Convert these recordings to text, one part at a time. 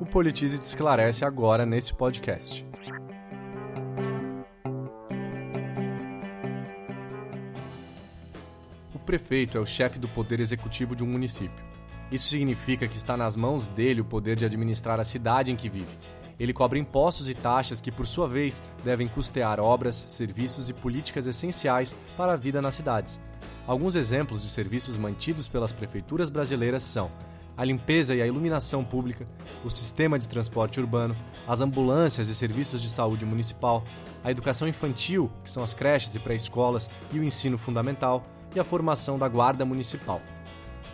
O Politize te esclarece agora nesse podcast. O prefeito é o chefe do poder executivo de um município. Isso significa que está nas mãos dele o poder de administrar a cidade em que vive. Ele cobra impostos e taxas que, por sua vez, devem custear obras, serviços e políticas essenciais para a vida nas cidades. Alguns exemplos de serviços mantidos pelas prefeituras brasileiras são a limpeza e a iluminação pública, o sistema de transporte urbano, as ambulâncias e serviços de saúde municipal, a educação infantil, que são as creches e pré-escolas, e o ensino fundamental, e a formação da guarda municipal.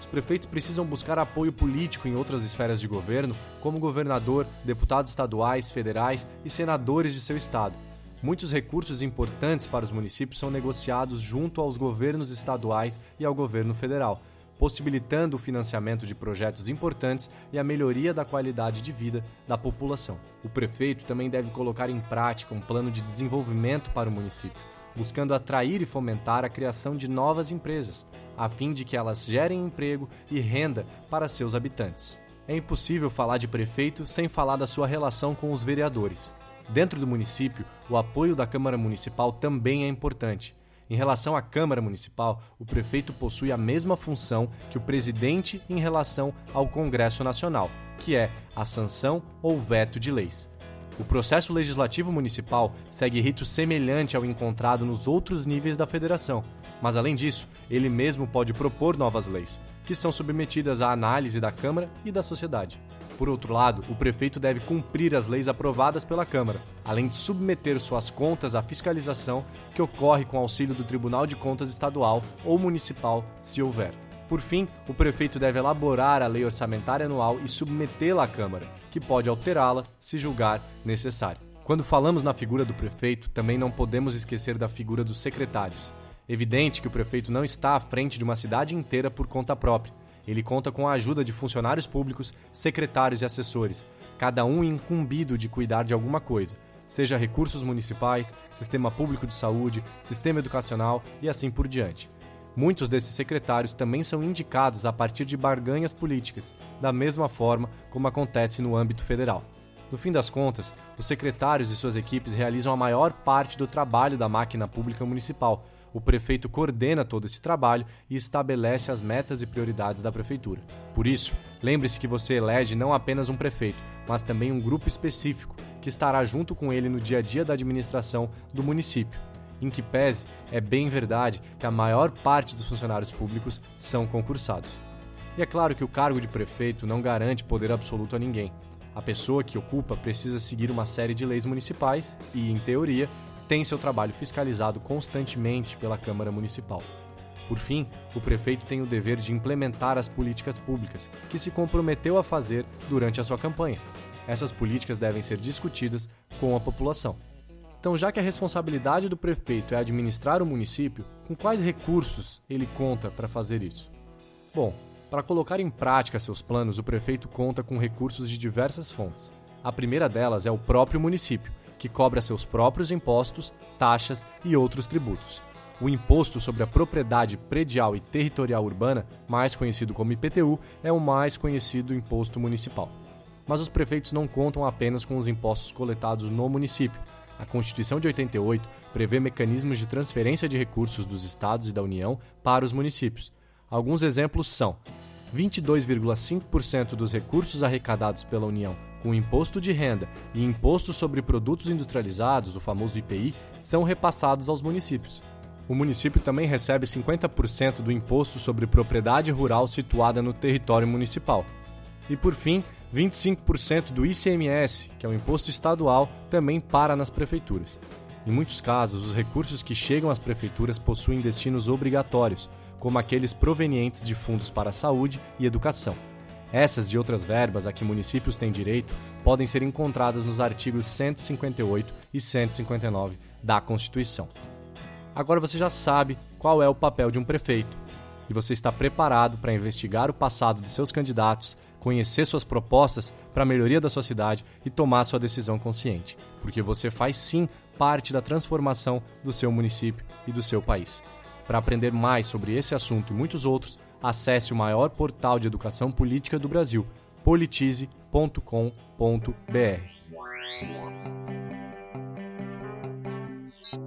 Os prefeitos precisam buscar apoio político em outras esferas de governo, como governador, deputados estaduais, federais e senadores de seu estado. Muitos recursos importantes para os municípios são negociados junto aos governos estaduais e ao governo federal, possibilitando o financiamento de projetos importantes e a melhoria da qualidade de vida da população. O prefeito também deve colocar em prática um plano de desenvolvimento para o município, buscando atrair e fomentar a criação de novas empresas, a fim de que elas gerem emprego e renda para seus habitantes. É impossível falar de prefeito sem falar da sua relação com os vereadores. Dentro do município, o apoio da Câmara Municipal também é importante em relação à Câmara Municipal, o prefeito possui a mesma função que o presidente em relação ao Congresso Nacional, que é a sanção ou veto de leis. O processo legislativo municipal segue rito semelhante ao encontrado nos outros níveis da federação, mas além disso, ele mesmo pode propor novas leis, que são submetidas à análise da Câmara e da sociedade. Por outro lado, o prefeito deve cumprir as leis aprovadas pela Câmara, além de submeter suas contas à fiscalização que ocorre com auxílio do Tribunal de Contas Estadual ou Municipal, se houver. Por fim, o prefeito deve elaborar a lei orçamentária anual e submetê-la à Câmara, que pode alterá-la se julgar necessário. Quando falamos na figura do prefeito, também não podemos esquecer da figura dos secretários. Evidente que o prefeito não está à frente de uma cidade inteira por conta própria ele conta com a ajuda de funcionários públicos, secretários e assessores, cada um incumbido de cuidar de alguma coisa, seja recursos municipais, sistema público de saúde, sistema educacional e assim por diante. Muitos desses secretários também são indicados a partir de barganhas políticas, da mesma forma como acontece no âmbito federal. No fim das contas, os secretários e suas equipes realizam a maior parte do trabalho da máquina pública municipal, o prefeito coordena todo esse trabalho e estabelece as metas e prioridades da prefeitura. Por isso, lembre-se que você elege não apenas um prefeito, mas também um grupo específico que estará junto com ele no dia a dia da administração do município. Em que pese, é bem verdade que a maior parte dos funcionários públicos são concursados. E é claro que o cargo de prefeito não garante poder absoluto a ninguém. A pessoa que ocupa precisa seguir uma série de leis municipais e, em teoria, tem seu trabalho fiscalizado constantemente pela Câmara Municipal. Por fim, o prefeito tem o dever de implementar as políticas públicas que se comprometeu a fazer durante a sua campanha. Essas políticas devem ser discutidas com a população. Então, já que a responsabilidade do prefeito é administrar o município, com quais recursos ele conta para fazer isso? Bom, para colocar em prática seus planos, o prefeito conta com recursos de diversas fontes. A primeira delas é o próprio município, que cobra seus próprios impostos, taxas e outros tributos. O Imposto sobre a Propriedade Predial e Territorial Urbana, mais conhecido como IPTU, é o mais conhecido imposto municipal. Mas os prefeitos não contam apenas com os impostos coletados no município. A Constituição de 88 prevê mecanismos de transferência de recursos dos estados e da União para os municípios. Alguns exemplos são 22,5% dos recursos arrecadados pela União com imposto de renda e imposto sobre produtos industrializados, o famoso IPI, são repassados aos municípios. O município também recebe 50% do imposto sobre propriedade rural situada no território municipal. E por fim, 25% do ICMS, que é o imposto estadual, também para nas prefeituras. Em muitos casos, os recursos que chegam às prefeituras possuem destinos obrigatórios, como aqueles provenientes de fundos para a saúde e educação. Essas e outras verbas a que municípios têm direito podem ser encontradas nos artigos 158 e 159 da Constituição. Agora você já sabe qual é o papel de um prefeito e você está preparado para investigar o passado de seus candidatos, conhecer suas propostas para a melhoria da sua cidade e tomar sua decisão consciente, porque você faz sim parte da transformação do seu município e do seu país. Para aprender mais sobre esse assunto e muitos outros, acesse o maior portal de educação política do Brasil, politize.com.br.